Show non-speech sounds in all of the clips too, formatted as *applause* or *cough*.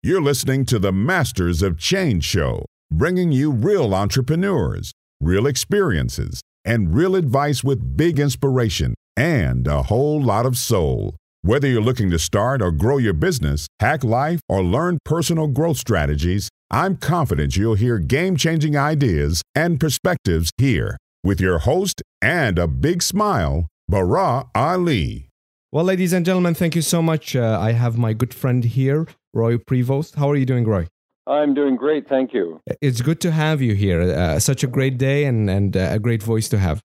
You're listening to the Masters of Change show, bringing you real entrepreneurs, real experiences, and real advice with big inspiration and a whole lot of soul. Whether you're looking to start or grow your business, hack life, or learn personal growth strategies, I'm confident you'll hear game changing ideas and perspectives here with your host and a big smile, Baraa Ali. Well, ladies and gentlemen, thank you so much. Uh, I have my good friend here, Roy Prevost. How are you doing, Roy? I'm doing great, thank you. It's good to have you here. Uh, such a great day and, and uh, a great voice to have.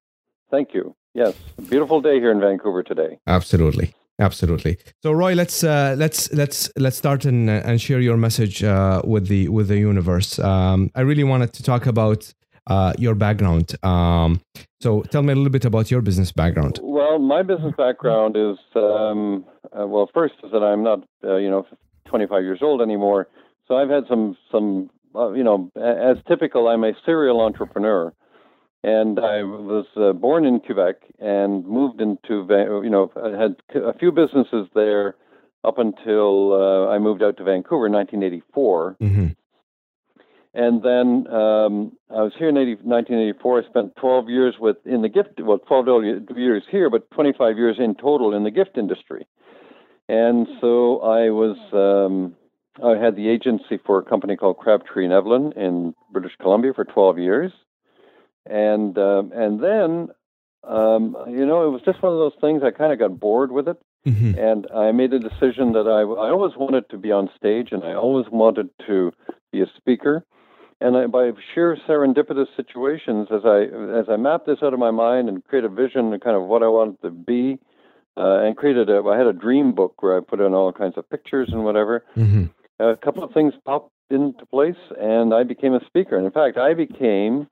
Thank you. Yes, beautiful day here in Vancouver today. Absolutely, absolutely. So, Roy, let's uh, let's let's let's start and and share your message uh, with the with the universe. Um, I really wanted to talk about uh, your background. Um, so tell me a little bit about your business background. Well, my business background is um, uh, well, first is that I'm not uh, you know 25 years old anymore, so I've had some some uh, you know as typical. I'm a serial entrepreneur. And I was uh, born in Quebec and moved into, you know, I had a few businesses there up until uh, I moved out to Vancouver in 1984. Mm-hmm. And then um, I was here in 80, 1984. I spent 12 years with in the gift, well, 12 years here, but 25 years in total in the gift industry. And so I was, um, I had the agency for a company called Crabtree and Evelyn in British Columbia for 12 years, and um, and then, um, you know, it was just one of those things. I kind of got bored with it, mm-hmm. and I made a decision that I I always wanted to be on stage, and I always wanted to be a speaker and I, by sheer serendipitous situations, as I as I mapped this out of my mind and created a vision of kind of what I wanted to be, uh, and created a, I had a dream book where I put in all kinds of pictures and whatever. Mm-hmm. A couple of things popped into place, and I became a speaker. And in fact, I became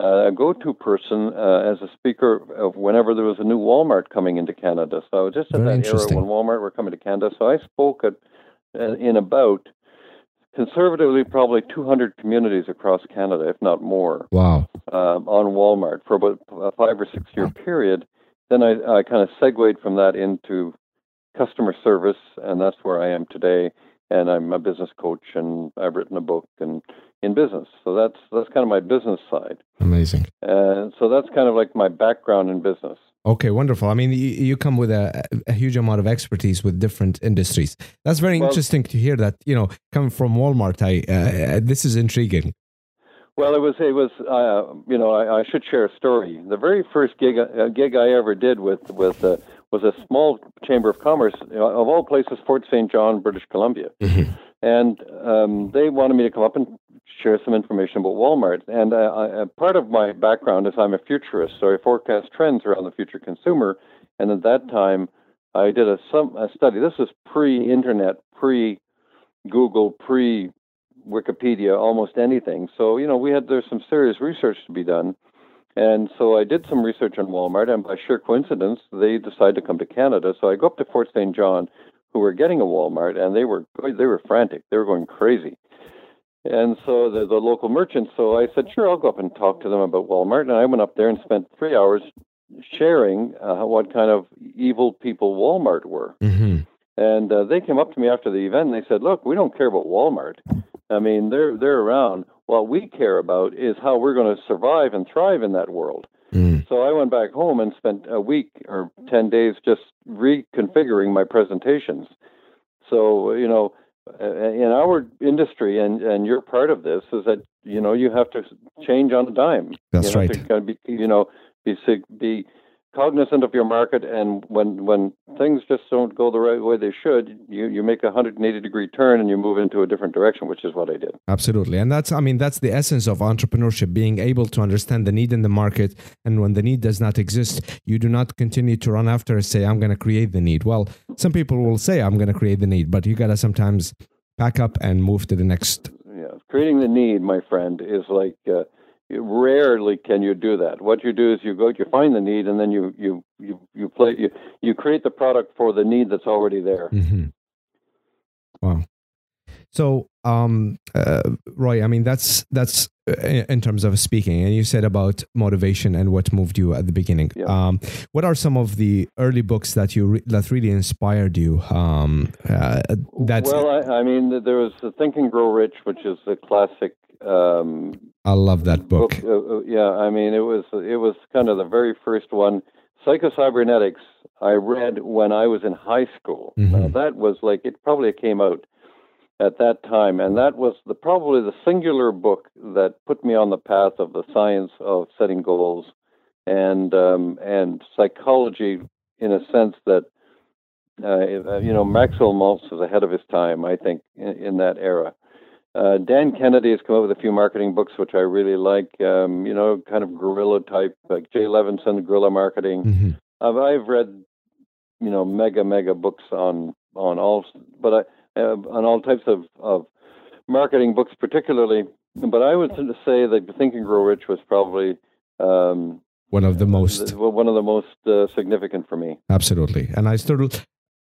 uh, a go-to person uh, as a speaker of whenever there was a new Walmart coming into Canada. So I was just at Very that era when Walmart were coming to Canada. So I spoke at uh, in about conservatively probably 200 communities across Canada, if not more. Wow. Um, on Walmart for about a five or six year period. Then I, I kind of segued from that into customer service, and that's where I am today. And I'm a business coach, and I've written a book and in business. So that's that's kind of my business side. Amazing. And so that's kind of like my background in business. Okay, wonderful. I mean, you, you come with a, a, huge amount of expertise with different industries. That's very well, interesting to hear. That you know, coming from Walmart, I uh, this is intriguing. Well, it was it was uh, you know I, I, should share a story. The very first gig uh, gig I ever did with with uh, was a small chamber of commerce you know, of all places, Fort St. John, British Columbia, mm-hmm. and um, they wanted me to come up and share some information about Walmart. And uh, I, part of my background is I'm a futurist, so I forecast trends around the future consumer. And at that time, I did a, some, a study. This is pre-internet, pre-Google, pre-Wikipedia, almost anything. So you know, we had there's some serious research to be done. And so I did some research on Walmart, and by sheer coincidence, they decided to come to Canada. So I go up to Fort St. John, who were getting a Walmart, and they were they were frantic. They were going crazy. And so the, the local merchants, so I said, sure, I'll go up and talk to them about Walmart. And I went up there and spent three hours sharing uh, what kind of evil people Walmart were. Mm-hmm. And uh, they came up to me after the event and they said, look, we don't care about Walmart. I mean, they're they're around. What we care about is how we're going to survive and thrive in that world. Mm. So I went back home and spent a week or 10 days just reconfiguring my presentations. So, you know, in our industry, and and you're part of this, is that you know you have to change on a dime. That's you right. To be, you know, be be cognizant of your market, and when when things just don't go the right way they should, you you make a 180 degree turn and you move into a different direction, which is what I did. Absolutely, and that's I mean that's the essence of entrepreneurship: being able to understand the need in the market, and when the need does not exist, you do not continue to run after and say, "I'm going to create the need." Well, some people will say, "I'm going to create the need," but you got to sometimes pack up and move to the next. Yeah, creating the need, my friend, is like. Uh, rarely can you do that. What you do is you go, you find the need, and then you you you you play you you create the product for the need that's already there. Mm-hmm. Wow. So, um, uh, Roy, I mean, that's that's uh, in terms of speaking, and you said about motivation and what moved you at the beginning. Yeah. Um, what are some of the early books that you re- that really inspired you? Um, uh, that well, I, I mean, there was the Think and Grow Rich, which is a classic. Um, I love that book. Uh, uh, yeah, I mean, it was it was kind of the very first one. Psychocybernetics. I read when I was in high school. Mhm. Now that was like it probably came out at that time, and that was the probably the singular book that put me on the path of the science of setting goals and um, and psychology in a sense that uh, you know Maxwell Maltz was ahead of his time, I think, in, in that era. Uh, Dan Kennedy has come up with a few marketing books which I really like. Um, you know, kind of guerrilla type, like Jay Levinson, guerrilla marketing. Mhm. I've, I've read, you know, mega mega books on on all, but I uh, on all types of of marketing books, particularly. But I would say that Think and Grow Rich was probably um, One of the most one of the most uh, significant for me. Absolutely. And I still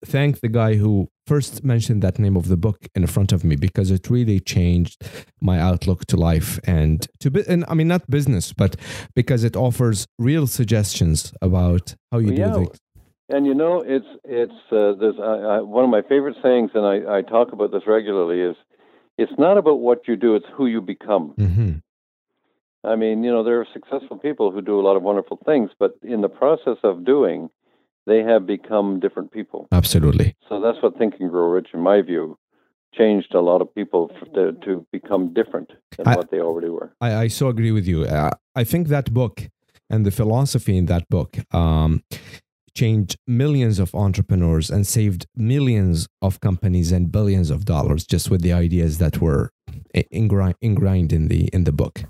thank the guy who first mentioned that name of the book in front of me because it really changed my outlook to life and to bu- and I mean not business but because it offers real suggestions about how you Yeah. do things. And you know, it's it's uh, there's uh, uh, one of my favorite sayings, and I, I talk about this regularly. Is it's not about what you do; it's who you become. hmm I mean, you know, there are successful people who do a lot of wonderful things, but in the process of doing, they have become different people. Absolutely. So that's what Think and Grow Rich, in my view, changed a lot of people to, to become different than I- what they already were. I, I so agree with you. Uh, I think that book and the philosophy in that book um, changed millions of entrepreneurs and saved millions of companies and billions of dollars just with the ideas that were ingri- ingrained in the in the book.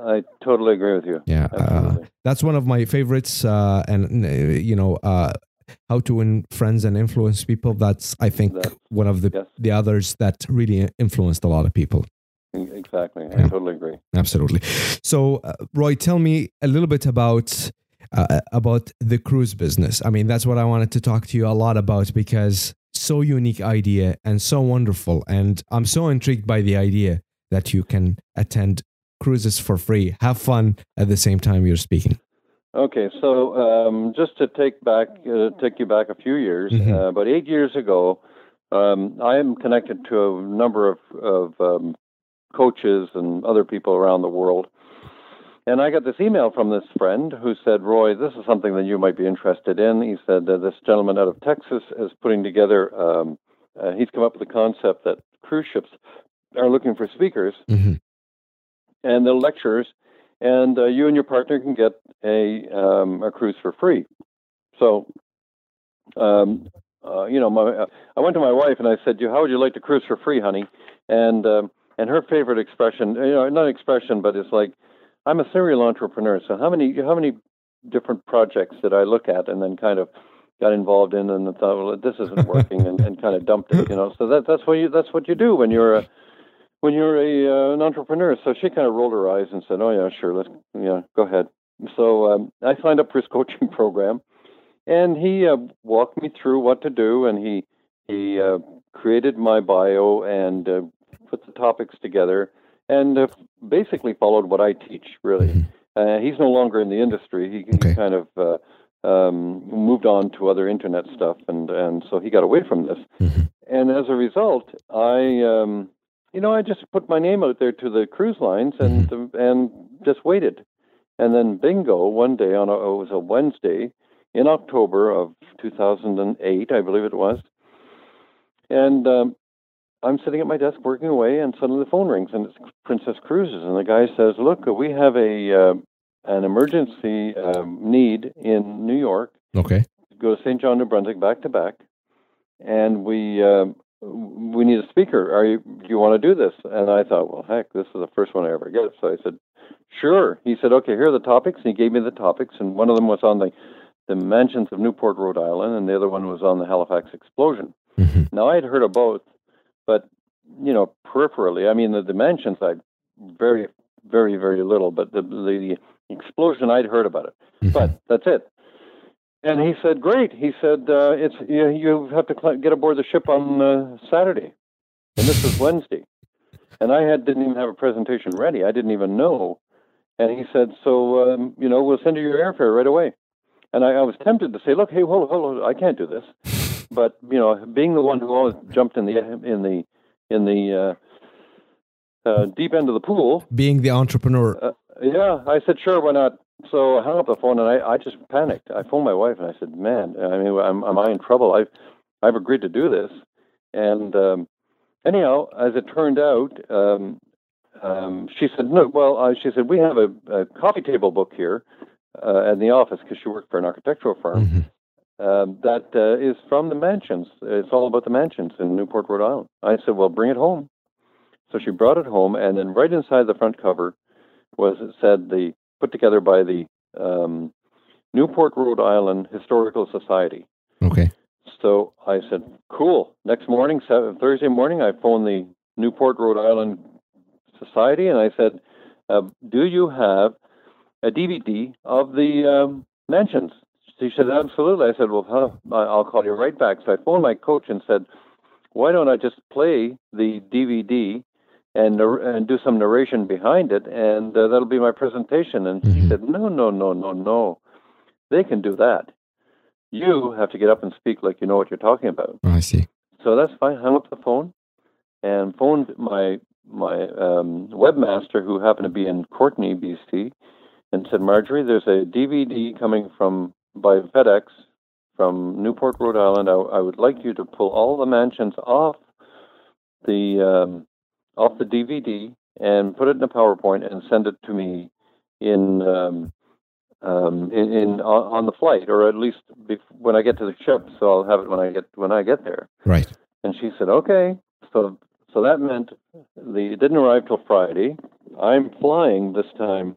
I totally agree with you. Yeah, uh, that's one of my favorites. Uh, and uh, you know, uh, how to win friends and influence people. That's I think That's- one of the yes. the others that really influenced a lot of people. Exactly. I Yeah. totally agree. Absolutely. So, uh, Roy, tell me a little bit about uh, about the cruise business. I mean, that's what I wanted to talk to you a lot about because so unique idea and so wonderful, and I'm so intrigued by the idea that you can attend cruises for free, have fun at the same time you're speaking. Okay, so um, just to take back, uh, take you back a few years, Mhm. uh, about eight years ago, um, I am connected to a number of, of um, coaches and other people around the world, and I got this email from this friend who said, "Roy, this is something that you might be interested in." He said, uh, "This gentleman out of Texas is putting together. Um, uh, he's come up with a concept that cruise ships are looking for speakers." hmm and the lectures, and uh, you and your partner can get a um, a cruise for free. So, um, uh, you know, my, uh, I went to my wife and I said, "You, how would you like to cruise for free, honey?" And um, and her favorite expression, you know, not expression, but it's like, "I'm a serial entrepreneur." So how many how many different projects did I look at and then kind of got involved in and thought, well, this isn't working, and, and kind of dumped it, you know. So that that's what you that's what you do when you're a when you're a uh, an entrepreneur. So she kind of rolled her eyes and said, "Oh yeah, sure, let's yeah, go ahead." So um, I signed up for his *laughs* coaching program, and he uh, walked me through what to do, and he he uh, created my bio and uh, put the topics together, and uh, basically followed what I teach. Really, Mhm. uh, he's no longer in the industry. He, Okay. he kind of uh, um, moved on to other internet stuff, and and so he got away from this. Mhm. And as a result, I. Um, you know, I just put my name out there to the cruise lines and and just waited, and then bingo one day on a, it was a Wednesday in October of 2008, I believe it was, and um, I'm sitting at my desk working away, and suddenly the phone rings and it's Princess Cruises, and the guy says, "Look, we have a uh, an emergency um, need in New York Okay. go to Saint John, New Brunswick, back to back, and we um, we need a speaker. Are you do you want to do this? And I thought, well, heck, this is the first one I ever get. So I said, sure. He said, okay, here are the topics. And he gave me the topics, and one of them was on the the mansions of Newport, Rhode Island, and the other one was on the Halifax explosion. hmm Now I had heard of both, but you know, peripherally, I mean, the, the mansions I very, very, very little, but the the explosion I'd heard about it but that's it. And he said, "Great." He said, uh, "It's you, you have to cl- get aboard the ship on uh, Saturday." and this was Wednesday, and I had didn't even have a presentation ready. I didn't even know, and he said, "So um, you know, we'll send you your airfare right away." And I, I was tempted to say, "Look, hey, hold, hold, I can't do this," but you know, being the one who always jumped in the in the in the uh, uh, deep end of the pool, Being the entrepreneur. uh, yeah, I said, sure, why not? So I hung up the phone and I, I just panicked. I phoned my wife and I said, man, I mean, am, am I in trouble? I've, I've agreed to do this. And um, anyhow, as it turned out, um, um, she said, no, well, uh, she said, we have a, a coffee table book here uh, in the office because she worked for an architectural firm Mhm. um, that uh, is from the mansions. It's all about the mansions in Newport, Rhode Island. I said, well, bring it home. So she brought it home, and then right inside the front cover was it said the put together by the um, Newport, Rhode Island Historical Society. Okay. So I said, cool. Next morning, Thursday morning, I phoned the Newport, Rhode Island Society, and I said, uh, do you have a DVD of the um, mansions? She said, absolutely. I said, well, huh, I'll call you right back. So I phoned my coach and said, why don't I just play the DVD and, and do some narration behind it, and uh, that'll be my presentation? And she Mhm. said, no, no, no, no, no. They can do that. You have to get up and speak like you know what you're talking about. I see. So that's fine. Hung up the phone and phoned my my um, webmaster, who happened to be in Courtenay, BC, and said, "Marjorie, there's a DVD coming from by FedEx from Newport, Rhode Island. I, I would like you to pull all the mansions off the um, off the DVD and put it in a PowerPoint and send it to me in." Um, um, in, in on the flight, or at least bef- when I get to the ship, so I'll have it when I get when I get there. Right. And she said, "Okay." So so that meant the it didn't arrive till Friday. I'm flying this time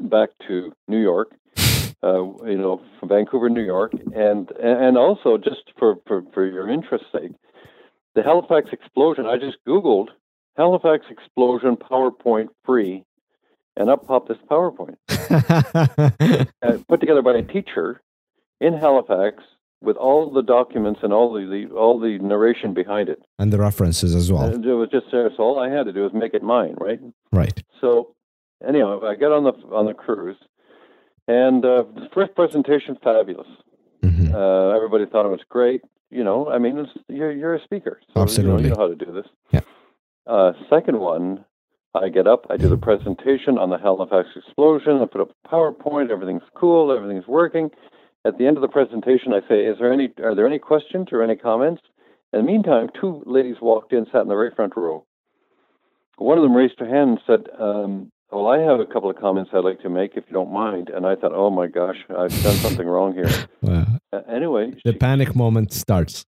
back to New York. Uh, you know, from Vancouver, New York, and and also just for for for your interest's sake, the Halifax explosion. I just Googled Halifax explosion PowerPoint free, and up popped this PowerPoint *laughs* uh, put together by a teacher in Halifax with all the documents and all the, the all the narration behind it. and the references as well. And it was just there. So all I had to do was make it mine, right? right. So anyhow, I got on the on the cruise, and uh, the first presentation fabulous. Mhm. Uh, everybody thought it was great. You know, I mean, it's, you're you're a speaker, so Absolutely. You, know, you know how to do this. Yeah. Uh, second one, I get up, I do the presentation on the Halifax explosion. I put up a PowerPoint. Everything's cool. Everything's working. At the end of the presentation, I say, "Is there any? Are there any questions or any comments?" In the meantime, two ladies walked in, sat in the very front row. One of them raised her hand and said, um, "Well, I have a couple of comments I'd like to make, if you don't mind." And I thought, "Oh my gosh, I've done something wrong here." *laughs* Uh, Uh, anyway, the she, panic moment starts.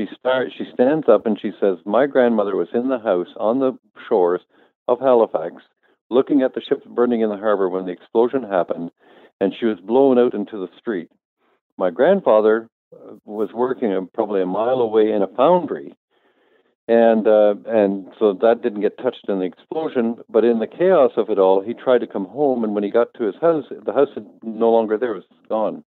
She start she stands up and she says, "My grandmother was in the house on the shores of Halifax, looking at the ships burning in the harbor when the explosion happened, and she was blown out into the street. My grandfather uh, was working uh, probably a mile away in a foundry." And uh, and so that didn't get touched in the explosion, but in the chaos of it all, he tried to come home, and when he got to his house, the house is no longer there; it was gone.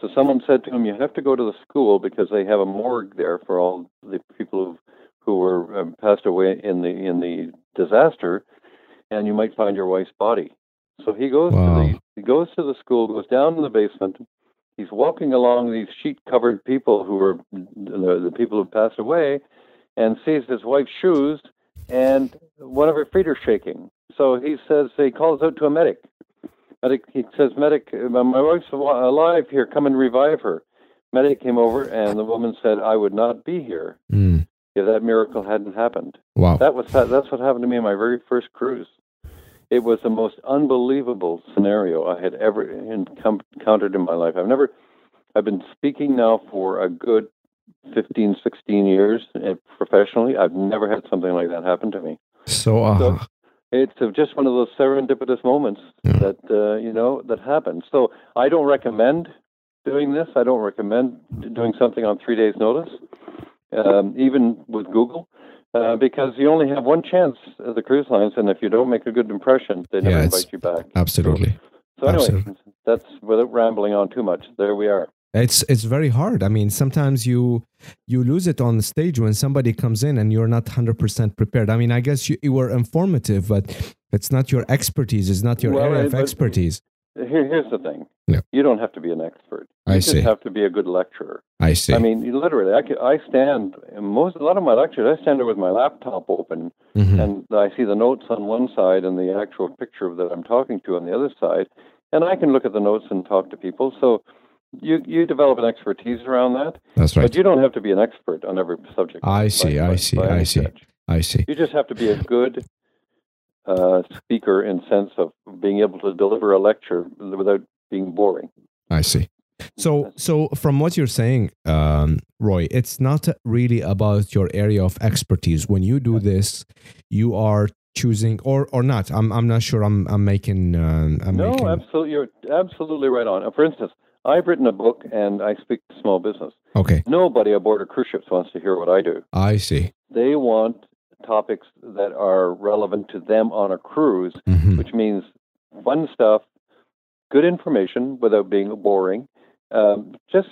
So someone said to him, "You have to go to the school because they have a morgue there for all the people who who were um, passed away in the in the disaster, and you might find your wife's body." So he goes Wow. to the he goes to the school, goes down in the basement. He's walking along these sheet-covered people who were the, the people who passed away, and sees his wife's shoes, and one of her feet are shaking. So he says he calls out to a medic. Medic, he says, "Medic, my wife's alive here. Come and revive her." Medic came over, and the woman said, "I would not be here Mm. if that miracle hadn't happened." Wow. That was that's what happened to me on my very first cruise. It was the most unbelievable scenario I had ever encountered in my life. I've never. I've been speaking now for a good 15, 16 years uh, professionally. I've never had something like that happen to me. So, uh, So- It's just one of those serendipitous moments Yeah. that uh, you know that happen. So I don't recommend doing this. I don't recommend doing something on three days' notice, um, even with Google, uh, because you only have one chance at the cruise lines, and if you don't make a good impression, they never Yeah, invite you back. absolutely. So anyway, absolutely. that's without rambling on too much. There we are. It's it's very hard. I mean, sometimes you you lose it on the stage when somebody comes in and you're not hundred percent prepared. I mean, I guess you, you were informative, but it's not your expertise. It's not your Well, area of expertise. Here, here's the thing. You don't have to be an expert. You I just see. have to be a good lecturer. I see. I mean, literally, I, could- I stand most a lot of my lectures. I stand there with my laptop open, Mhm. and I see the notes on one side and the actual picture that I'm talking to on the other side, and I can look at the notes and talk to people. So you you develop an expertise around that, That's right. but you don't have to be an expert on every subject. I see. by- I see. I see. stretch. I see. You just have to be a good uh, speaker in sense of being able to deliver a lecture without being boring. I see. So, so from what you're saying, um, Roy, it's not really about your area of expertise. When you do this, you are choosing, or or not. I'm I'm not sure. I'm I'm making. Um, I'm no, making, absolutely, you're absolutely right on. Uh, For instance, I've written a book and I speak to small business. Okay, Nobody aboard a cruise ship wants to hear what I do. I see. They want topics that are relevant to them on a cruise, Mhm. which means fun stuff, good information without being boring, um, just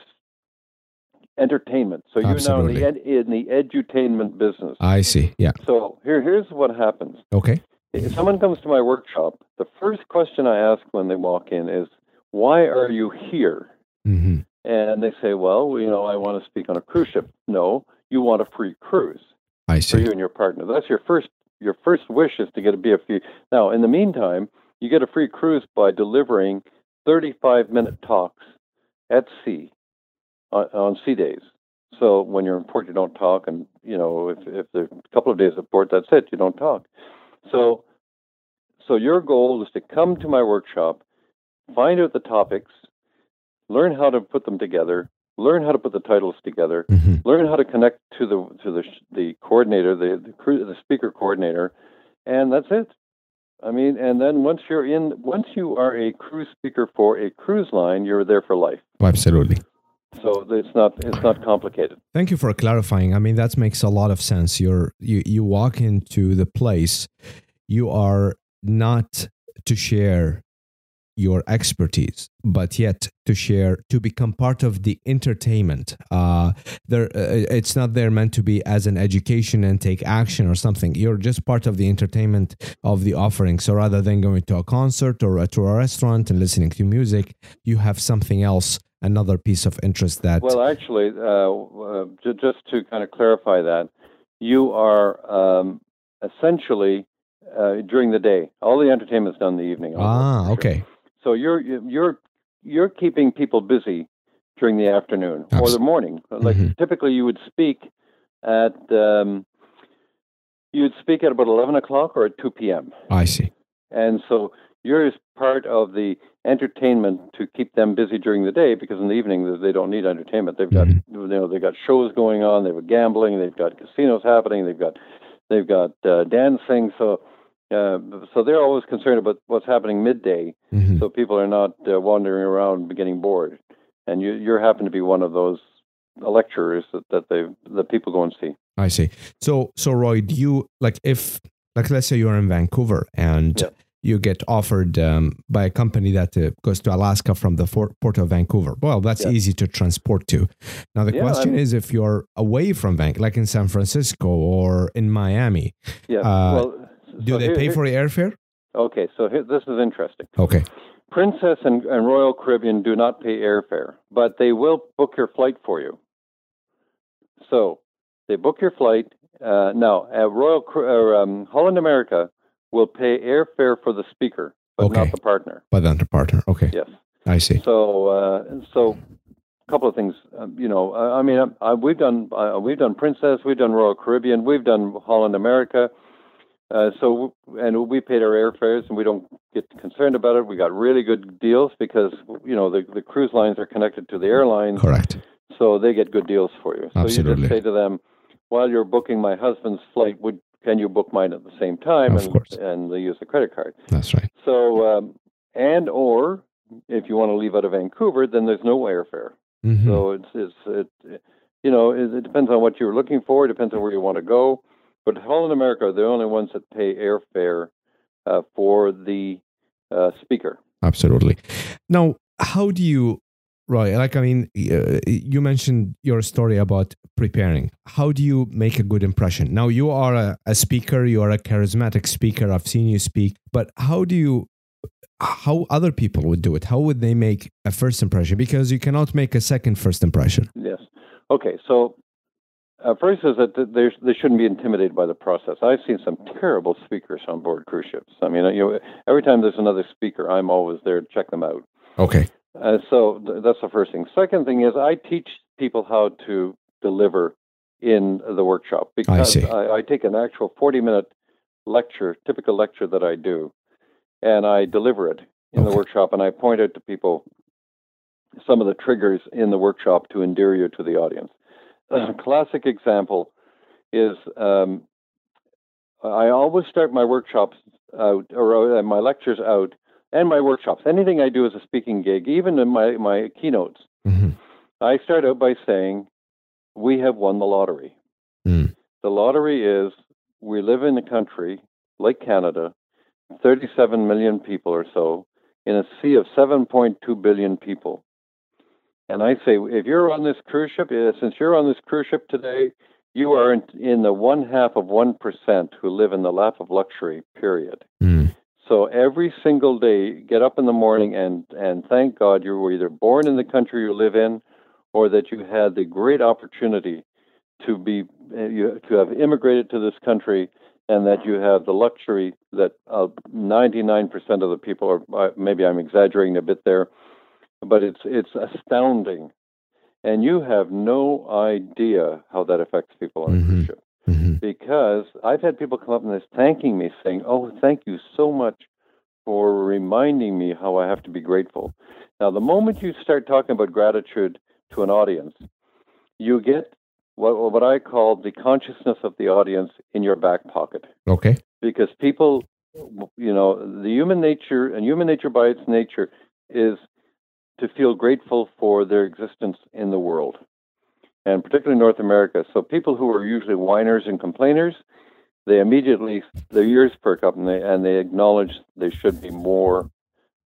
entertainment. So you're now in the, ed- in the edutainment business. I see. Yeah. So here, here's what happens. Okay. If someone comes to my workshop, the first question I ask when they walk in is, "Why are you here?" hmm And they say, "Well, you know, I want to speak on a cruise ship." No, you want a free cruise I for see. you and your partner. That's your first your first wish is to get a be a free. Now, in the meantime, you get a free cruise by delivering 35 minute talks at sea on, on sea days. So when you're in port, you don't talk, and you know if if there's a couple of days at port, that's it. You don't talk. So so your goal is to come to my workshop, find out the topics, learn how to put them together, learn how to put the titles together, hmm learn how to connect to the to the the coordinator, the the, cru- the speaker coordinator, and that's it. I mean, and then once you're in, once you are a cruise speaker for a cruise line, you're there for life. Absolutely. So it's not it's not complicated. Thank you for clarifying. I mean, that makes a lot of sense. You're you you walk into the place, you are not to share your expertise, but yet to share to become part of the entertainment. Uh, there, uh, it's not there meant to be as an education and take action or something. You're just part of the entertainment of the offering. So rather than going to a concert or a, to a restaurant and listening to music, you have something else, another piece of interest that. Well, actually, uh, uh, ju- just to kind of clarify that, you are um, essentially uh, during the day. All the entertainment's done in the evening. ah, okay. So you're you're you're keeping people busy during the afternoon or the morning. Like Mhm. typically, you would speak at um, you'd speak at about eleven o'clock or at two p.m. I see. And so you're as part of the entertainment to keep them busy during the day because in the evening they- don't need entertainment. They've got Mhm. you know they've got shows going on, they've got gambling, they've got casinos happening, they've got they've got uh, dancing. So uh, so they're always concerned about what's happening midday Mhm. so people are not uh, wandering around getting bored. And you you happen to be one of those lecturers that, that they that people go and see. I see. So, so Roy, do you like if, like, let's say you're in Vancouver and Yeah. you get offered um, by a company that uh, goes to Alaska from the fort, port of Vancouver? Well, that's Yeah. easy to transport to. Now, the Yeah, question I'm- is if you're away from Vancouver, like in San Francisco or in Miami, Yeah. Uh, well, do so they here- pay here- for airfare? Okay, so here, this is interesting. Okay. Princess and, and Royal Caribbean do not pay airfare, but they will book your flight for you. So they book your flight. Uh, now, uh, Royal or, um, Holland America will pay airfare for the speaker, but Okay. not the partner. But then the partner. Okay. Yes. I see. So, uh, so a couple of things. Um, you know, I, I mean, I, I, we've done uh, we've done Princess, we've done Royal Caribbean, we've done Holland America. Uh, so, and we paid our airfares, and we don't get concerned about it. We got really good deals because you know the the cruise lines are connected to the airlines, Correct. so they get good deals for you. So you Absolutely. just say to them, while you're booking my husband's flight, would can you book mine at the same time? Of and, course. and they use a credit card. That's right. So, um, and or if you want to leave out of Vancouver, then there's no airfare. Mhm. So it's it's it, you know it, it depends on what you're looking for. It depends on where you want to go. But Holland America are the only ones that pay airfare uh, for the uh, speaker. Absolutely. Now, how do you Right. Like, I mean, uh, you mentioned your story about preparing. How do you make a good impression? Now, you are a, a, speaker, you are a charismatic speaker. I've seen you speak, but how do you, how other people would do it? How would they make a first impression? Because you cannot make a second first impression. Yes. Okay. So, uh, first is that they shouldn't be intimidated by the process. I've seen some terrible speakers on board cruise ships. I mean, you know, every time there's another speaker, I'm always there to check them out. Okay. Uh, so th- that's the first thing. Second thing is I teach people how to deliver in the workshop because I, I, I take an actual 40 minute lecture, typical lecture that I do, and I deliver it in okay. the workshop and I point out to people some of the triggers in the workshop to endear you to the audience. A *laughs* classic example is um, I always start my workshops out or uh, my lectures out and my workshops, anything I do as a speaking gig, even in my, my keynotes, mm-hmm. I start out by saying, We have won the lottery. Mm. The lottery is we live in a country like Canada, 37 million people or so, in a sea of 7.2 billion people. And I say, if you're on this cruise ship, since you're on this cruise ship today, you are in, in the one half of 1% who live in the lap of luxury, period. Mm. So every single day, get up in the morning and and thank God you were either born in the country you live in, or that you had the great opportunity to be you, to have immigrated to this country, and that you have the luxury that uh, 99% of the people are. Uh, maybe I'm exaggerating a bit there, but it's it's astounding, and you have no idea how that affects people on mm-hmm. a cruise ship. Mm-hmm. Because I've had people come up and they're thanking me, saying, "Oh, thank you so much for reminding me how I have to be grateful." Now, the moment you start talking about gratitude to an audience, you get what what I call the consciousness of the audience in your back pocket. Okay. Because people, you know, the human nature and human nature by its nature is to feel grateful for their existence in the world and particularly North America. So people who are usually whiners and complainers, they immediately their ears perk up and they and they acknowledge they should be more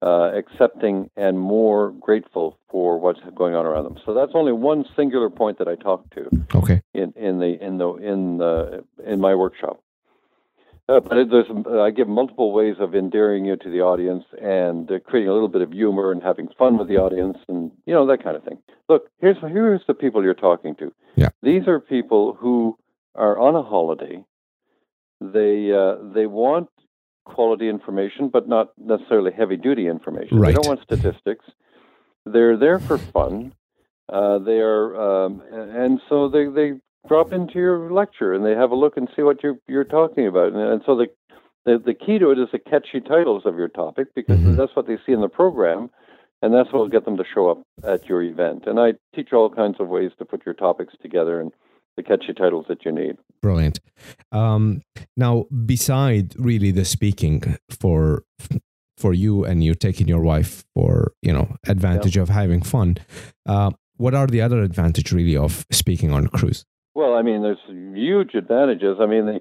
uh, accepting and more grateful for what's going on around them. So that's only one singular point that I talk to. Okay. In in the in the in the in my workshop. Uh, but it, there's, uh, I give multiple ways of endearing you to the audience and uh, creating a little bit of humor and having fun with the audience and you know that kind of thing. Look, here's here's the people you're talking to. Yeah. These are people who are on a holiday. They uh, they want quality information, but not necessarily heavy duty information. Right. They don't want statistics. They're there for fun. Uh, they are, um, and so they they drop into your lecture and they have a look and see what you're you're talking about. And, and so the, the the key to it is the catchy titles of your topic because mm-hmm. that's what they see in the program, and that's what will get them to show up at your event. And I teach all kinds of ways to put your topics together and the catchy titles that you need. Brilliant. Um, now, beside really the speaking for for you and you taking your wife for you know advantage of having fun, uh, what are the other advantage really of speaking on a cruise? Well, I mean, there's huge advantages. I mean, the,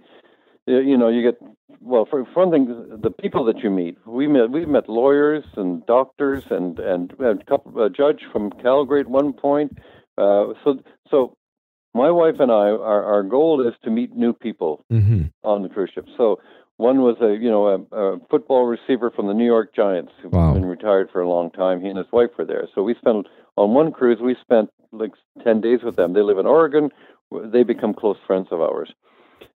you know, you get well for one thing, the people that you meet. We met we've met lawyers and doctors and and a couple a judge from Calgary at one point. Uh, so so my wife and I, our, our goal is to meet new people mm-hmm. on the cruise ship. So one was a you know a, a, football receiver from the New York Giants who's wow. been retired for a long time. He and his wife were there. So we spent on one cruise. We spent like ten days with them. They live in Oregon they become close friends of ours.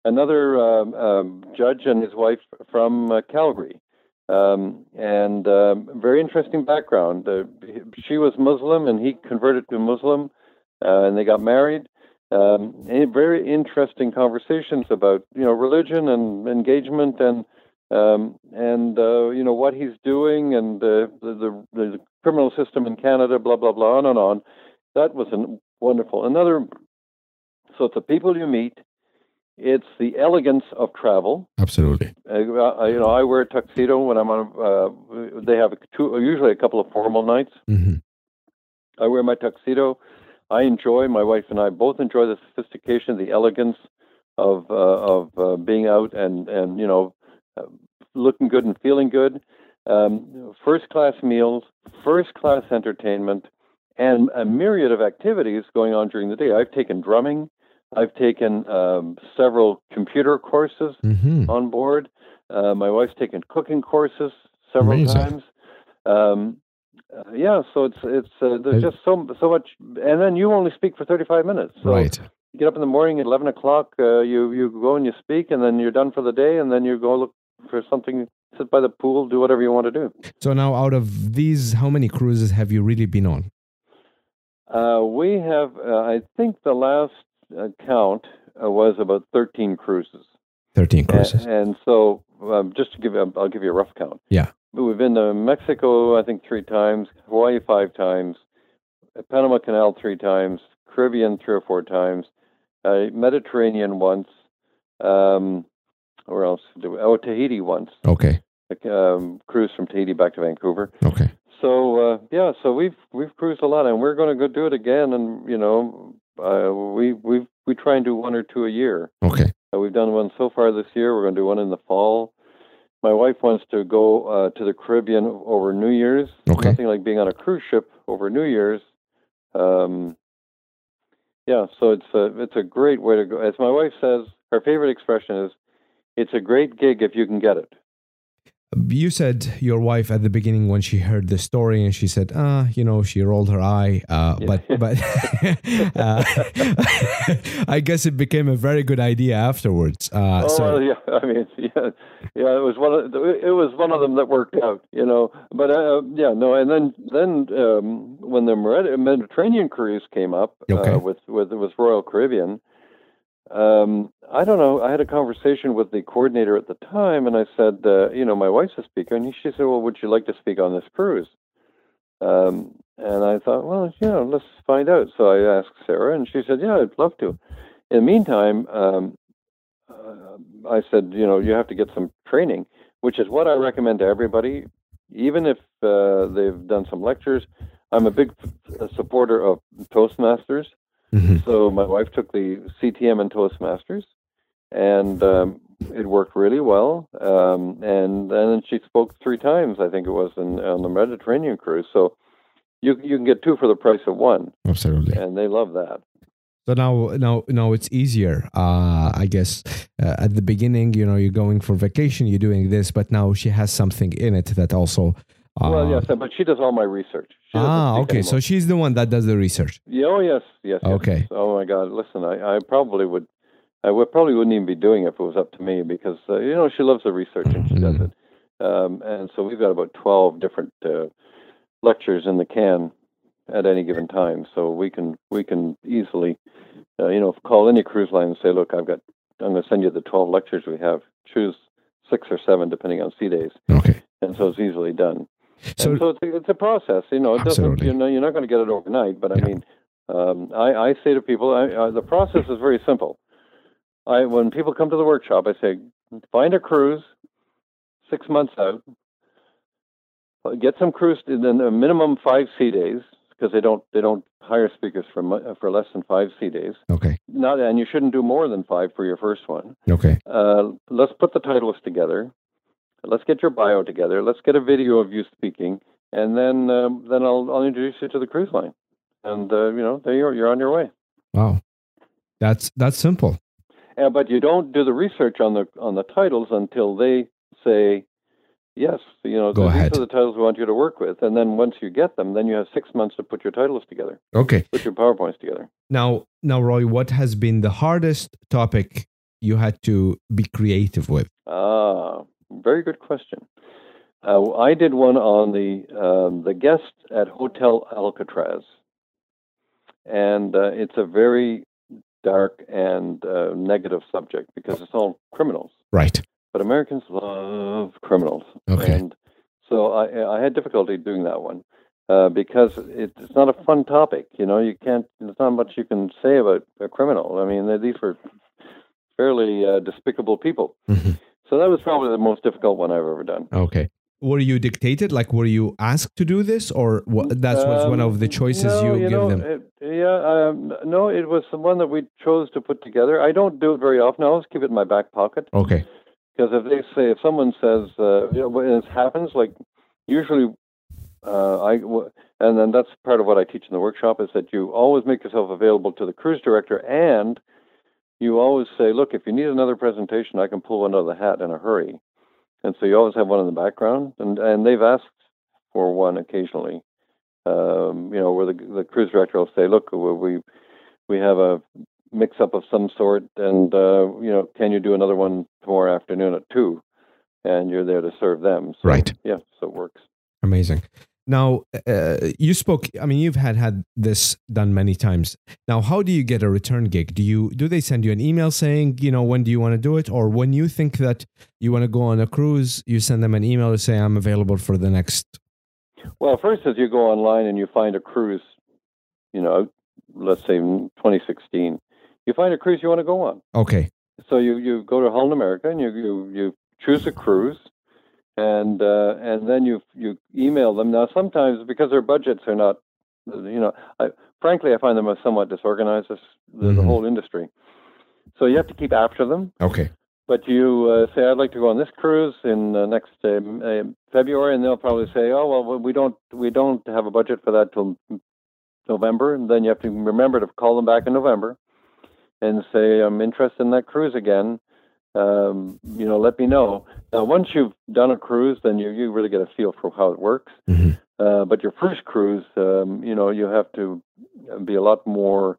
Another um, um, judge and his wife from uh, Calgary, um, and um, very interesting background. Uh, she was Muslim, and he converted to Muslim, uh, and they got married. Um, very interesting conversations about you know religion and engagement and um, and uh, you know what he's doing and the, the, the criminal system in Canada, blah blah blah, on and on. That was wonderful. Another so it's the people you meet. It's the elegance of travel. Absolutely. Uh, you know, I wear a tuxedo when I'm on. Uh, they have two, usually a couple of formal nights. Mm-hmm. I wear my tuxedo. I enjoy. My wife and I both enjoy the sophistication, the elegance of uh, of uh, being out and and you know, uh, looking good and feeling good. Um, first class meals, first class entertainment, and a myriad of activities going on during the day. I've taken drumming, I've taken um, several computer courses hmm on board. Uh, my wife's taken cooking courses several Amazing. times. Um, uh, yeah, so it's it's uh, there's just so so much, and then you only speak for 35 minutes. So right. you get up in the morning at 11 o'clock. Uh, you you go and you speak, and then you're done for the day, and then you go look for something, sit by the pool, do whatever you want to do. So now, out of these, how many cruises have you really been on? Uh, we have, uh, I think, the last count uh, was about 13 cruises. Thirteen cruises. And, so, um, just to give you, I'll give you a rough count. Yeah. We've been to Mexico, I think, three times, Hawaii five times, Panama Canal three times, Caribbean three or four times, uh, Mediterranean once, um, where else? Oh, Tahiti once. Okay. Um, cruise from Tahiti back to Vancouver. Okay. So uh, yeah, so we've we've cruised a lot, and we're going to go do it again. And you know, uh, we we we try and do one or two a year. Okay. Uh, we've done one so far this year. We're going to do one in the fall. My wife wants to go uh, to the Caribbean over New Year's. Okay. Nothing like being on a cruise ship over New Year's. Um, yeah, so it's a it's a great way to go. As my wife says, her favorite expression is, "It's a great gig if you can get it." You said your wife at the beginning when she heard the story and she said, ah, you know, she rolled her eye. Uh, Yeah. But but *laughs* uh, *laughs* I guess it became a very good idea afterwards. Uh, oh so well, *laughs* yeah, I mean, yeah, yeah. It was one of the, it was one of them that worked out, you know. But uh, yeah, no. And then then um, when the Mediterranean cruise came up Okay. uh, with with with Royal Caribbean, um, I don't know. I had a conversation with the coordinator at the time, and I said, uh, you know, my wife's a speaker, and she said, well, would you like to speak on this cruise? Um, and I thought, well, you know, let's find out. So I asked Sarah, and she said, yeah, I'd love to. In the meantime, um, uh, I said, you know, you have to get some training, which is what I recommend to everybody, even if uh, they've done some lectures. I'm a big supporter of Toastmasters. Mhm. So my wife took the CTM and Toastmasters, and um, it worked really well. Um, and then she spoke three times, I think it was, in, on the Mediterranean cruise. So you you can get two for the price of one, absolutely. and they love that. So now, now, now it's easier. Uh, I guess uh, at the beginning, you know, you're going for vacation, you're doing this, but now she has something in it that also. Uh, well, yes, but she does all my research. She Ah, okay. So she's the one that does the research. Yeah, oh yes, yes, yes. Okay. Oh my God! Listen, I, I probably would, I would probably wouldn't even be doing it if it was up to me because uh, you know she loves the research and she does Mhm. it. Um, and so we've got about twelve different uh, lectures in the can at any given time, so we can we can easily, uh, you know, call any cruise line and say, look, I've got, I'm going to send you the twelve lectures we have. Choose six or seven depending on sea days, Okay. and so it's easily done. So, so it's a, it's a process. You know, it doesn't. You know, you're not going to get it overnight. But I Yeah. mean, um, I, I say to people, I, uh, the process is very simple. I when people come to the workshop, I say, find a cruise, six months out, uh, get some cruise and then a minimum five sea days because they don't they don't hire speakers for for less than five sea days. okay. Not and you shouldn't do more than five for your first one. Okay. Uh, let's put the titles together. Let's get your bio together. Let's get a video of you speaking, and then um, then I'll I'll introduce you to the cruise line, and uh, you know there you're you're on your way. Wow. That's that's simple. Uh, but you don't do the research on the on the titles until they say yes. You know Go these ahead. are the titles we want you to work with, and then once you get them, then you have six months to put your titles together, Okay. put your powerpoints together. Now, now, Roy, what has been the hardest topic you had to be creative with? Ah, very good question. Uh, I did one on the um, the guest at Hotel Alcatraz, and uh, it's a very dark and uh, negative subject because it's all criminals. Right. But Americans love criminals, Okay. and so I, I had difficulty doing that one uh, because it, it's not a fun topic. You know, you can't. There's not much you can say about a criminal. I mean, these were fairly uh, despicable people. Mhm. So that was probably the most difficult one I've ever done. Okay. Were you dictated? Like, were you asked to do this, or what, that was one Um, of the choices no, you, give know, them? it- yeah, um, no, it was the one that we chose to put together. I don't do it very often. I always keep it in my back pocket Okay. because if they say, if someone says, uh, you know, when it happens, like usually, uh, I w- and then that's part of what I teach in the workshop is that you always make yourself available to the cruise director, and you always say, "Look, if you need another presentation, I can pull one out of the hat in a hurry." And so you always have one in the background, and and they've asked for one occasionally. Um, you know, where the the cruise director will say, "Look, we we have a mix up of some sort, and uh, you know, can you do another one tomorrow afternoon at two? And you're there to serve them. So, Right. Yeah. So it works. Amazing. Now, uh, you spoke. I mean, you've had had this done many times. Now, how do you get a return gig? Do you do they send you an email saying, you know, when do you want to do it, or when you think that you want to go on a cruise, you send them an email to say I'm available for the next. Well, first is you go online and you find a cruise. You know, let's say 2016, you find a cruise you want to go on. Okay. So you, you go to Holland America and you, you, you choose a cruise, and uh, and then you you email them. Now sometimes because their budgets are not, you know, I, frankly I find them somewhat disorganized as the, the whole industry. So you have to keep after them. Okay. But you uh, say, I'd like to go on this cruise in uh, next uh, uh, February, and they'll probably say, oh well, we don't we don't have a budget for that till November, and then you have to remember to call them back in November and say, I'm interested in that cruise again. Um, you know, let me know. Now, once you've done a cruise, then you you really get a feel for how it works. Mhm. Uh, but your first cruise, um, you know, you have to be a lot more,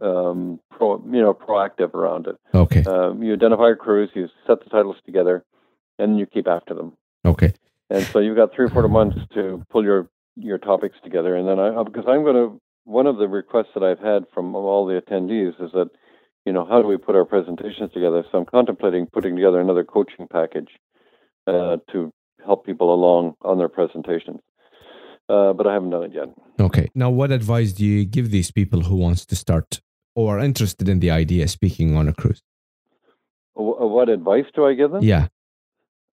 um, pro, you know, proactive around it. Okay. Um, you identify a cruise, you set the titles together, and you keep after them. Okay. And so you've got three or four months to pull your your topics together. And then I because I'm going to one of the requests that I've had from all the attendees is that you know how do we put our presentations together? So I'm contemplating putting together another coaching package uh, to help people along on their presentations. Uh, but I haven't done it yet. Okay. Now, what advice do you give these people who wants to start or are interested in the idea of speaking on a cruise? What advice do I give them? Yeah.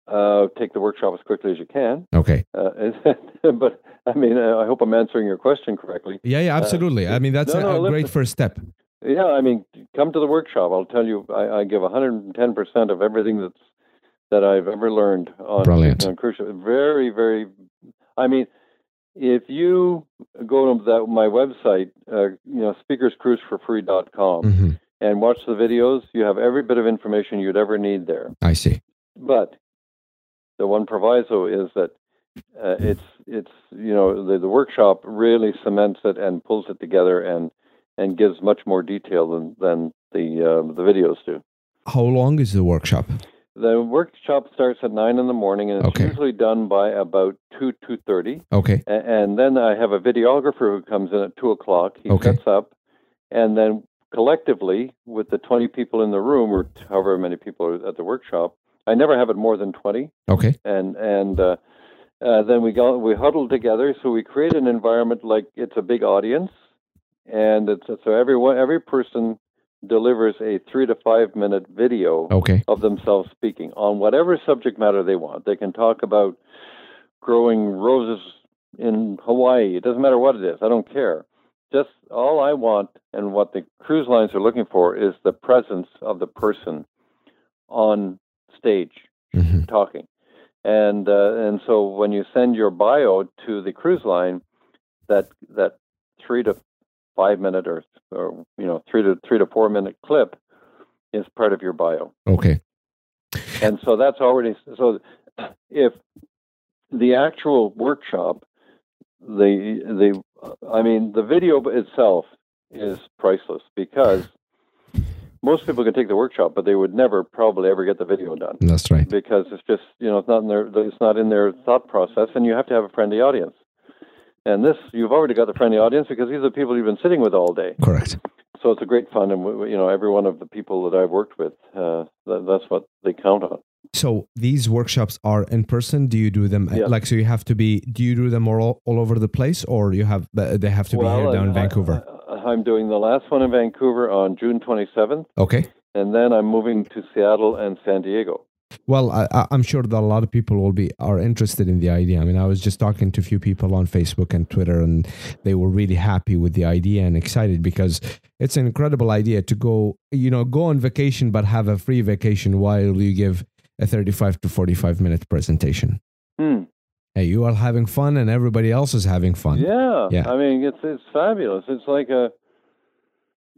Uh, take the workshop as quickly as you can. Okay. Uh, *laughs* but I mean, uh, I hope I'm answering your question correctly. Yeah. Yeah. Absolutely. I mean, that's no, a, no, a great first step. Yeah, I mean, come to the workshop. I'll tell you, I, I give 110 percent of everything that's that I've ever learned on, Brilliant. on cruise ship. Very, very. I mean, if you go to that my website, uh, you know, speakerscruiseforfree.com, hmm and watch the videos, you have every bit of information you'd ever need there. I see. But the one proviso is that uh, it's it's you know the, the workshop really cements it and pulls it together and and gives much more detail than than the uh, the videos do. How long is the workshop? The workshop starts at nine in the morning and it's Okay. usually done by about two two thirty. Okay. And then I have a videographer who comes in at two o'clock. He Okay. sets up, and then collectively with the twenty people in the room, or however many people are at the workshop, I never have it more than twenty. Okay. And and uh, uh, then we go we huddle together. So we create an environment like it's a big audience, and it's so everyone every person delivers a three to five minute video Okay. of themselves speaking on whatever subject matter they want. They can talk about growing roses in Hawaii. It doesn't matter what it is. I don't care. Just all I want and what the cruise lines are looking for is the presence of the person on stage hmm talking. And uh, and so when you send your bio to the cruise line, that that three to five minute or or you know three to three to four minute clip is part of your bio Okay. and so that's already so if the actual workshop the the i mean the video itself is priceless because most people can take the workshop but they would never probably ever get the video done That's right. because it's just you know it's not in their it's not in their thought process and you have to have a friendly audience and this you've already got the friendly audience because these are the people you've been sitting with all day Correct. so it's a great fun and you know every one of the people that i've worked with uh, that, that's what they count on So these workshops are in person. Do you do them Yeah. like so? You have to be. Do you do them all all over the place, or you have uh, they have to be here down in I- Vancouver? I, am doing the last one in Vancouver on June 27th, Okay. and then I'm moving to Seattle and San Diego. Well, I, I'm sure that a lot of people will be are interested in the idea. I mean, I was just talking to a few people on Facebook and Twitter, and they were really happy with the idea and excited because it's an incredible idea to go, you know, go on vacation but have a free vacation while you give a 35 to 45 minute presentation. Hmm. Hey, you are having fun, and everybody else is having fun. Yeah, Yeah. I mean, it's it's fabulous. It's like a,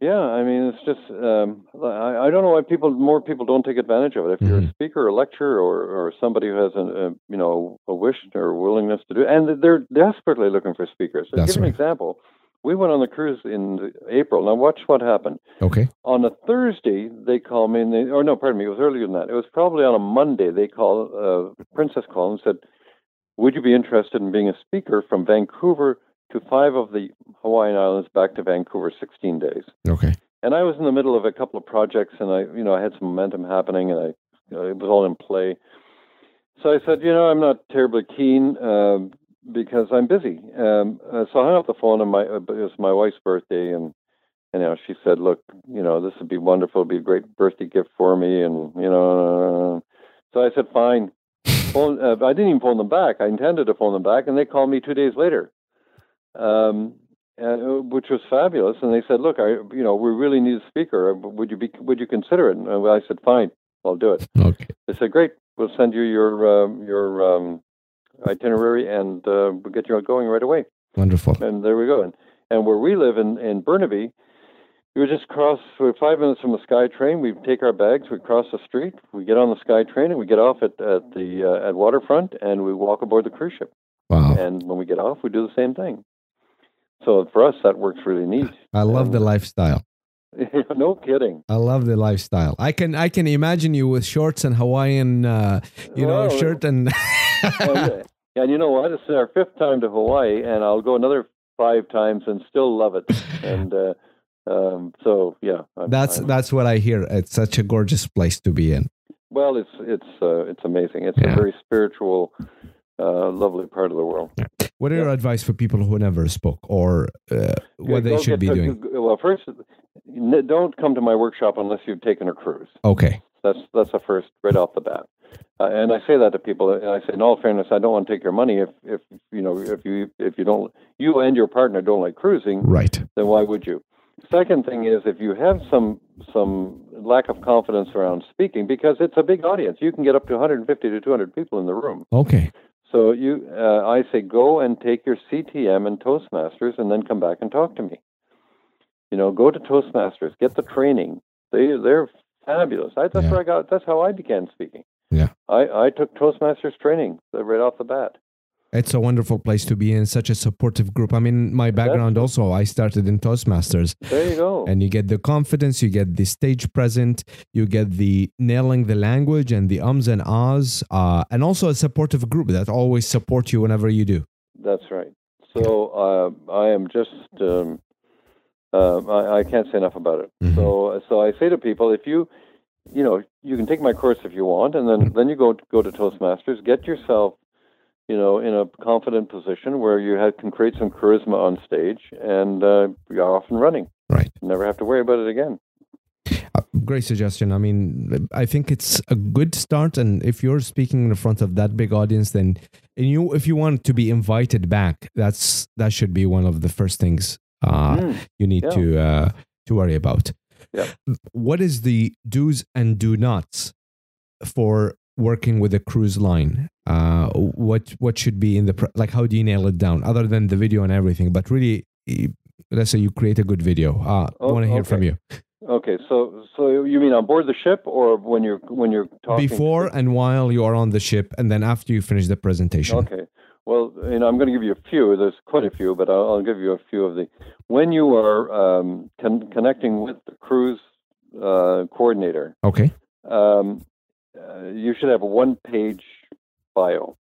yeah. I mean, it's just um, I, I don't know why people more people don't take advantage of it. If you're Mhm. a speaker, or lecturer, or or somebody who has a, a you know a wish or willingness to do, and they're desperately looking for speakers. That's give an example, we went on the cruise in April. Now, watch what happened. Okay. On a Thursday, they called me, and they, or no, pardon me, it was earlier than that. It was probably on a Monday. They called, uh, Princess called and said, "Would you be interested in being a speaker from Vancouver to five of the Hawaiian Islands back to Vancouver, 16 days?" Okay. And I was in the middle of a couple of projects, and I, you know, I had some momentum happening, and I, you know, it was all in play. So I said, you know, I'm not terribly keen um, because I'm busy. Um, uh, so I hung up the phone, and my uh, it was my wife's birthday, and and you know, she said, look, you know, this would be wonderful, it'd be a great birthday gift for me, and you know, so I said, fine. *laughs* Phone, uh, I didn't even phone them back. I intended to phone them back, and they called me two days later. Um, uh, which was fabulous. And they said, "Look, I, you know, we really need a speaker. Would you be? Would you consider it?" And I said, "Fine, I'll do it." Okay. They said, "Great, we'll send you your um, your um, itinerary, and uh, we'll get you going right away." Wonderful. And there we go. And and where we live in in Burnaby, we would just cross. We're five minutes from the Sky Train. We take our bags, we cross the street, we get on the Sky Train, and we get off at at the uh, at waterfront, and we walk aboard the cruise ship. Wow. And when we get off, we do the same thing. So for us, that works really neat. I love the Um, lifestyle. *laughs* no kidding. I love the lifestyle. I can I can imagine you with shorts and Hawaiian, uh, you know, shirt and. and, *laughs* and you know what? This is our fifth time to Hawaii, and I'll go another five times and still love it. And uh, um, so, yeah, I'm, that's I'm- that's what I hear. It's such a gorgeous place to be in. well, it's it's uh, it's amazing. It's Yeah. a very spiritual, uh, lovely part of the world. What are your advice for people who never spoke or uh, what they should be doing? Well, first, don't come to my workshop unless you've taken a cruise. Okay. That's that's the first right off the bat. Uh, and I say that to people. And I say, in all fairness, I don't want to take your money if if you know if you if you don't you and your partner don't like cruising, Right. then why would you? Second thing is if you have some some lack of confidence around speaking, because it's a big audience, you can get up to 150 to 200 people in the room. Okay. So you, uh, I say, go and take your CTM and Toastmasters, and then come back and talk to me. You know, go to Toastmasters, get the training. They they're fabulous. I, that's Yeah. where I got. That's how I began speaking. Yeah. I I took Toastmasters training right off the bat. It's a wonderful place to be in, such a supportive group. I mean, my background also, I started in Toastmasters, There you go. and you get the confidence, you get the stage present, you get the nailing the language and the ums and ahs, uh, and also a supportive group that always support you whenever you do. That's right. So uh, I am just. Um, uh, I, I can't say enough about it. Mhm. So so I say to people, if you, you know, you can take my course if you want, and then then you go go to Toastmasters, get yourself, you know, in a confident position where you have, can create some charisma on stage, and uh, you're off and running. Right. Never have to worry about it again. Uh, great suggestion. I mean, I think it's a good start, and if you're speaking in front of that big audience, then and you if you want to be invited back, that's that should be one of the first things uh, Mm. you need Yeah. to uh, to worry about. Yeah. What is the do's and do nots for working with a cruise line? Uh, what what should be in the like? How do you nail it down? Other than the video and everything, but really, let's say you create a good video. Uh, I Oh, want to hear from you Okay, so so you mean on board the ship, or when you're when you're talking before and while you are on the ship, and then after you finish the presentation. Okay. Well, you know, I'm going to give you a few. There's quite a few, but I'll, I'll give you a few of the. When you are um, con- connecting with the cruise uh, coordinator, Okay. um, uh, you should have a one-page bio,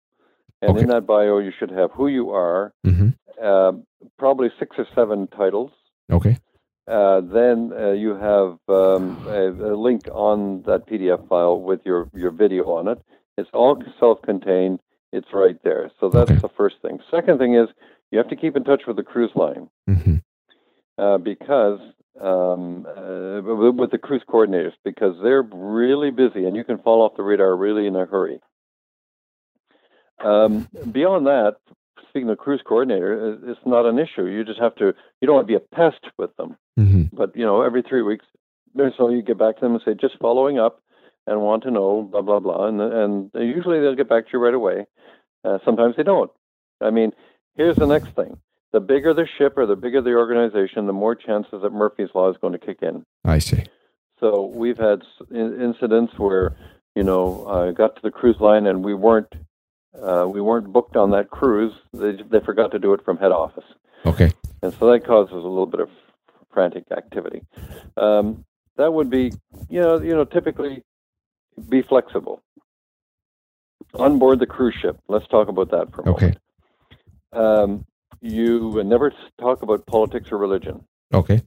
and Okay. in that bio, you should have who you are, hmm uh, probably six or seven titles. Okay. Uh, then uh, you have um, a, a link on that PDF file with your, your video on it. It's all self-contained. It's right there. So that's Okay. the first thing. Second thing is you have to keep in touch with the cruise line hmm uh, because um, uh, with the cruise coordinators because they're really busy and you can fall off the radar really in a hurry. Um, beyond that, speaking of cruise coordinator, it's not an issue. You just have to. You don't want to be a pest with them hmm but you know every three weeks or so you get back to them and say just following up and want to know blah blah blah and and usually they'll get back to you right away Uh, sometimes they don't. I mean, here's the next thing: the bigger the ship or the bigger the organization, the more chances that Murphy's law is going to kick in. I see. So we've had incidents where you know I got to the cruise line and we weren't uh, we weren't booked on that cruise. They they forgot to do it from head office, Okay. and so that causes a little bit of frantic activity. Um, that would be you know you know typically be flexible on board the cruise ship. Let's talk about that for a Okay. moment. Um, you never talk about politics or religion Okay.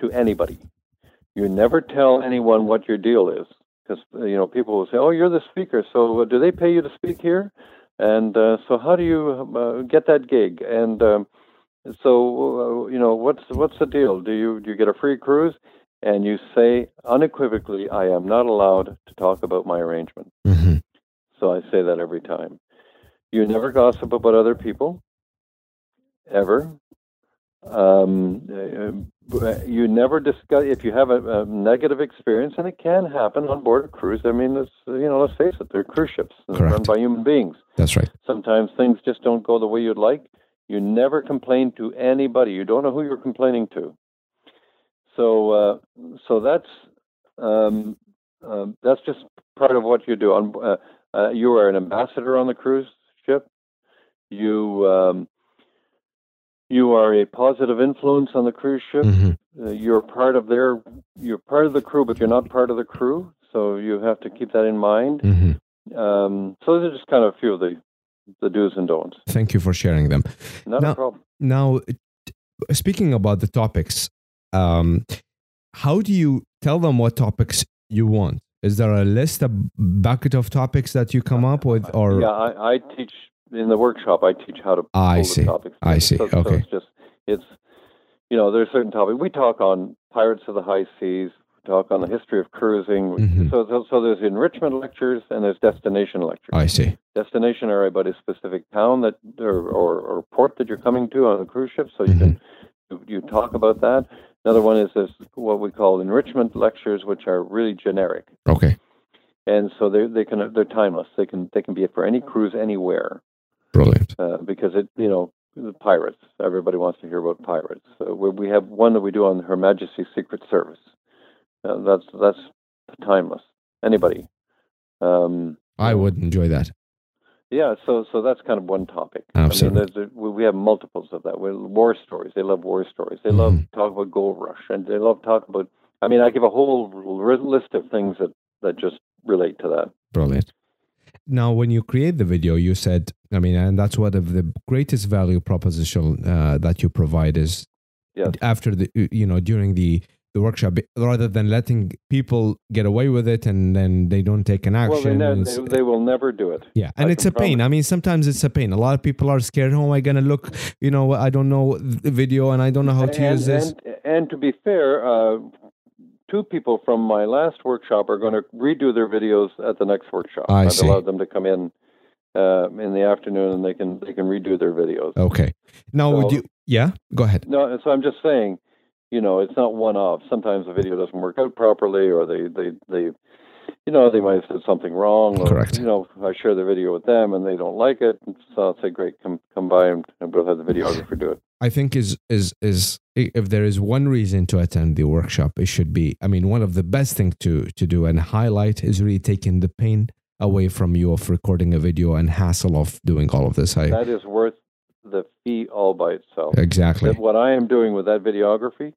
to anybody. You never tell anyone what your deal is because you know people will say, "Oh, you're the speaker, so uh, do they pay you to speak here?" And uh, so, how do you uh, get that gig? And um, so, uh, you know, what's what's the deal? Do you do you get a free cruise? And you say unequivocally, "I am not allowed to talk about my arrangement." hmm So I say that every time. You never gossip about other people, ever. Um, uh, you never discuss if you have a, a negative experience, and it can happen on board a cruise. I mean, it's, you know, let's face it, they're cruise ships run by human beings. That's right. Sometimes things just don't go the way you'd like. You never complain to anybody. You don't know who you're complaining to. So, uh, so that's um, um, that's just part of what you do. On uh, uh, you are an ambassador on the cruise ship. You um, you are a positive influence on the cruise ship. hmm Uh, you're part of their you're part of the crew, but you're not part of the crew. So you have to keep that in mind. hmm Um, so those are just kind of a few of the the do's and don'ts. Thank you for sharing them. Not Now- a problem. Now, speaking about the topics, um, how do you tell them what topics you want? Is there a list, a bucket of topics that you come up with, or yeah, I, I teach in the workshop. I teach how to I pull see. the topics. I see. So, so Okay. it's just it's you know there's certain topics we talk on pirates of the high seas. We talk on the history of cruising. Mhm. So, so so there's enrichment lectures and there's destination lectures. I see. destination are about a specific town that or, or, or port that you're coming to on a cruise ship, so you can you, you talk about that. Another one is this what we call enrichment lectures, which are really generic, Okay, and so they they can they're timeless. They can they can be for any cruise anywhere brilliant. uh, because it you know the pirates. Everybody wants to hear about pirates. So we, we have one that we do on Her Majesty's Secret Service. Uh, that's that's timeless. Anybody. Um, I would enjoy that. Yeah, so so that's kind of one topic. Absolutely. I mean, a, we have multiples of that. We war stories. They love war stories. They love Mhm. talk about gold rush, and they love talk about. I mean, I give a whole list of things that that just relate to that. Brilliant. Now, when you create the video, you said, I mean, and that's one of the greatest value proposition uh, that you provide is Yes. after the, you know, during the the workshop, rather than letting people get away with it and then they don't take an Well, they, action. ne- they, they will never do it. yeah, and I it's a can pain. promise. I mean, sometimes it's a pain. A lot of people are scared. Oh, am I gonna look? You know, I don't know the video and I don't know how to and, use this. And, and to be fair, uh, two people from my last workshop are going to redo their videos at the next workshop. I I've see. allowed them to come in uh, in the afternoon, and they can they can redo their videos. Okay. Now, would you? Yeah, go ahead. No, so I'm just saying, you know, it's not one off. Sometimes the video doesn't work out properly, or they, they, they, you know, they might have said something wrong. Or, Correct. You know, I share the video with them and they don't like it, so I'll say, great, come come by and we'll have the videographer do it. I think is is is if there is one reason to attend the workshop, it should be. I mean, one of the best thing to to do and highlight is really taking the pain away from you of recording a video and hassle of doing all of this. I That is worth the fee all by itself. exactly, what I am doing with that videography,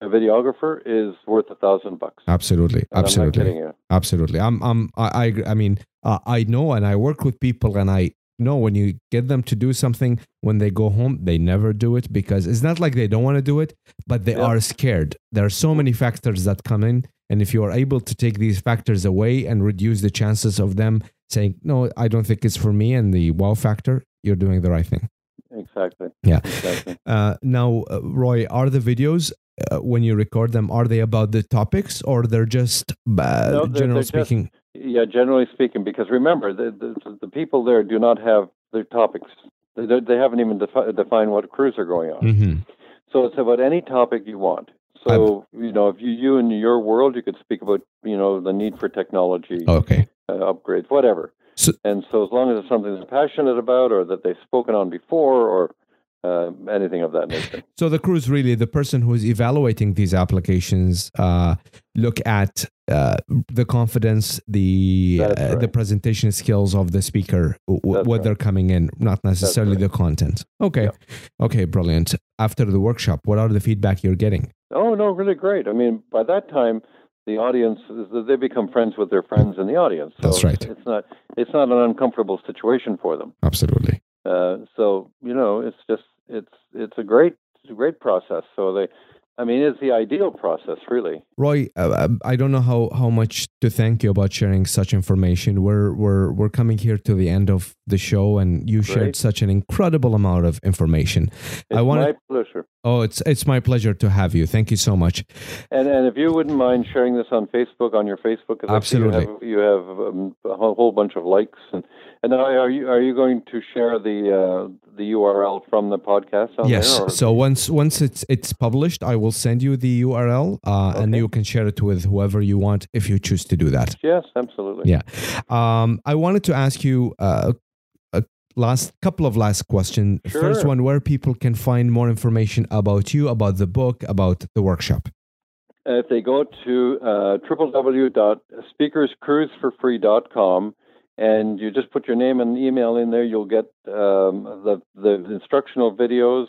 a videographer is worth a thousand bucks. absolutely, And I'm not absolutely. kidding you. Absolutely. I'm. I'm. I. I. I mean, uh, I know, and I work with people, and I know when you get them to do something, when they go home, they never do it because it's not like they don't want to do it, but they Yeah. are scared. There are so many factors that come in, and if you are able to take these factors away and reduce the chances of them saying, "No, I don't think it's for me," and the wow factor, you're doing the right thing. Exactly. Yeah. Exactly. Uh, now, uh, Roy, are the videos uh, when you record them are they about the topics or they're just uh, No, they're- generally they're just- speaking? Yeah, generally speaking, because remember, the, the, the people there do not have their topics. They, they haven't even defi- defined what cruise are going on. Mhm. So it's about any topic you want. So you know, if you you in your world, you could speak about you know the need for technology Okay. uh, upgrades, whatever. So, and so, as long as it's something they're passionate about, or that they've spoken on before, or uh, anything of that nature. *laughs* So the crew is really the person who is evaluating these applications. Uh, look at uh, the confidence, the uh, right. the presentation skills of the speaker, w- what right. they're coming in, not necessarily right. the content. Okay, yeah. okay, brilliant. After the workshop, what are the feedback you're getting? Oh no, really great. I mean, by that time, the audience they become friends with their friends in the audience. So That's right. It's not it's not an uncomfortable situation for them. Absolutely. Uh, so you know, it's just it's it's a great it's a great process. So they I mean, it's the ideal process, really. Roy, uh, um, I don't know how, how much to thank you about sharing such information. We're we're we're coming here to the end of the show, and you Great. shared such an incredible amount of information. It's I want my pleasure. Oh, it's it's my pleasure to have you. Thank you so much. And and if you wouldn't mind sharing this on Facebook, on your Facebook, absolutely, you have, you have um, a whole bunch of likes and and are you are you going to share the uh, the URL from the podcast? yes. There, so once once it's it's published, I will send you the URL, uh, okay. and you can share it with whoever you want if you choose to do that. Yes, absolutely. Yeah. Um, I wanted to ask you. Uh, last couple of last questions. Sure. First one, where people can find more information about you, about the book, about the workshop. If they go to uh, www.speakerscruiseforfree.com, and you just put your name and email in there. You'll get um, the the instructional videos.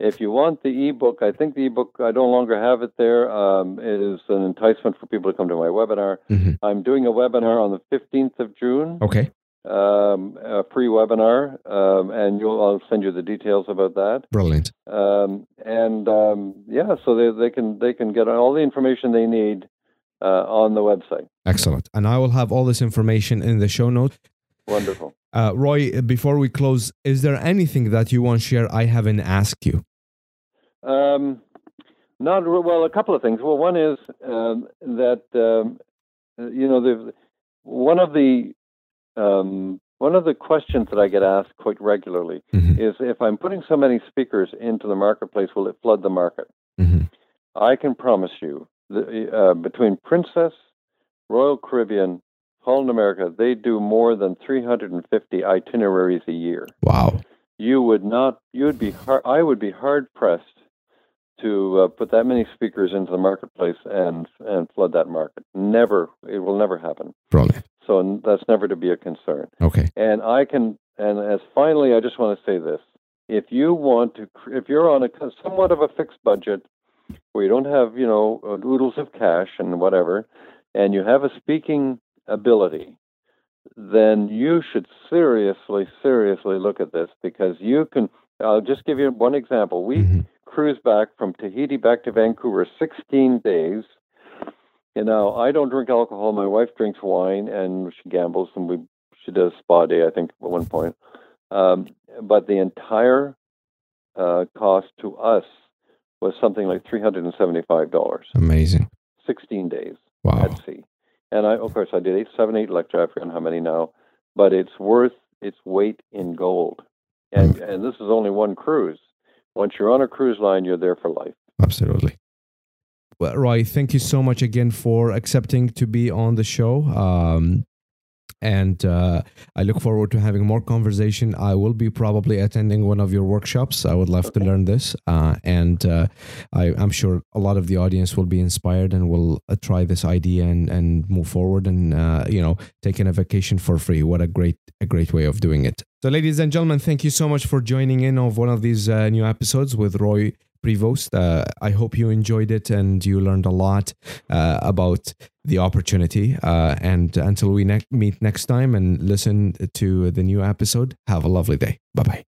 If you want the ebook, I think the ebook I no longer have it there. Um, it is an enticement for people to come to my webinar. Mm-hmm. I'm doing a webinar on the 15th of June. Okay. Um, a free webinar, um, and you'll I'll send you the details about that. Brilliant. Um, and um, yeah, so they, they can they can get all the information they need uh, on the website. Excellent. And I will have all this information in the show notes. Wonderful. Uh, Roy, before we close, is there anything that you want to share I haven't asked you? Um, not well. A couple of things. Well, one is um, that um, you know the one of the um, one of the questions that I get asked quite regularly mm-hmm. is if I'm putting so many speakers into the marketplace, will it flood the market? Mm-hmm. I can promise you the, uh, between Princess, Royal Caribbean, Holland America, they do more than 350 itineraries a year. Wow. You would not, you would be hard, I would be hard pressed to uh, put that many speakers into the marketplace and and flood that market. Never, it will never happen. Brilliant. So that's never to be a concern. Okay. And I can, and as finally, I just want to say this: if you want to, if you're on a somewhat of a fixed budget where you don't have, you know, uh, oodles of cash and whatever, and you have a speaking ability, then you should seriously, seriously look at this because you can. I'll just give you one example. We mm-hmm. Cruised back from Tahiti back to Vancouver 16 days. You know, I don't drink alcohol. My wife drinks wine and she gambles, and we she does spa day, I think, at one point. Um, but the entire uh, cost to us was something like $375. Amazing. 16 days wow. at sea. And I, of course, I did eight, seven, eight lecture. I forget how many now, but it's worth its weight in gold. And mm. and this is only one cruise. Once you're on a cruise line, you're there for life. Absolutely. Well, Roy, thank you so much again for accepting to be on the show. Um, and uh, I look forward to having more conversation. I will be probably attending one of your workshops. I would love okay. to learn this, uh, and uh, I, am sure a lot of the audience will be inspired and will uh, try this idea and, and move forward and uh, you know taking a vacation for free. What a great a great way of doing it. So, ladies and gentlemen, thank you so much for joining in of one of these uh, new episodes with Roy Prevost. Uh, I hope you enjoyed it and you learned a lot uh, about the opportunity. Uh, and until we ne- meet next time and listen to the new episode, have a lovely day. Bye bye.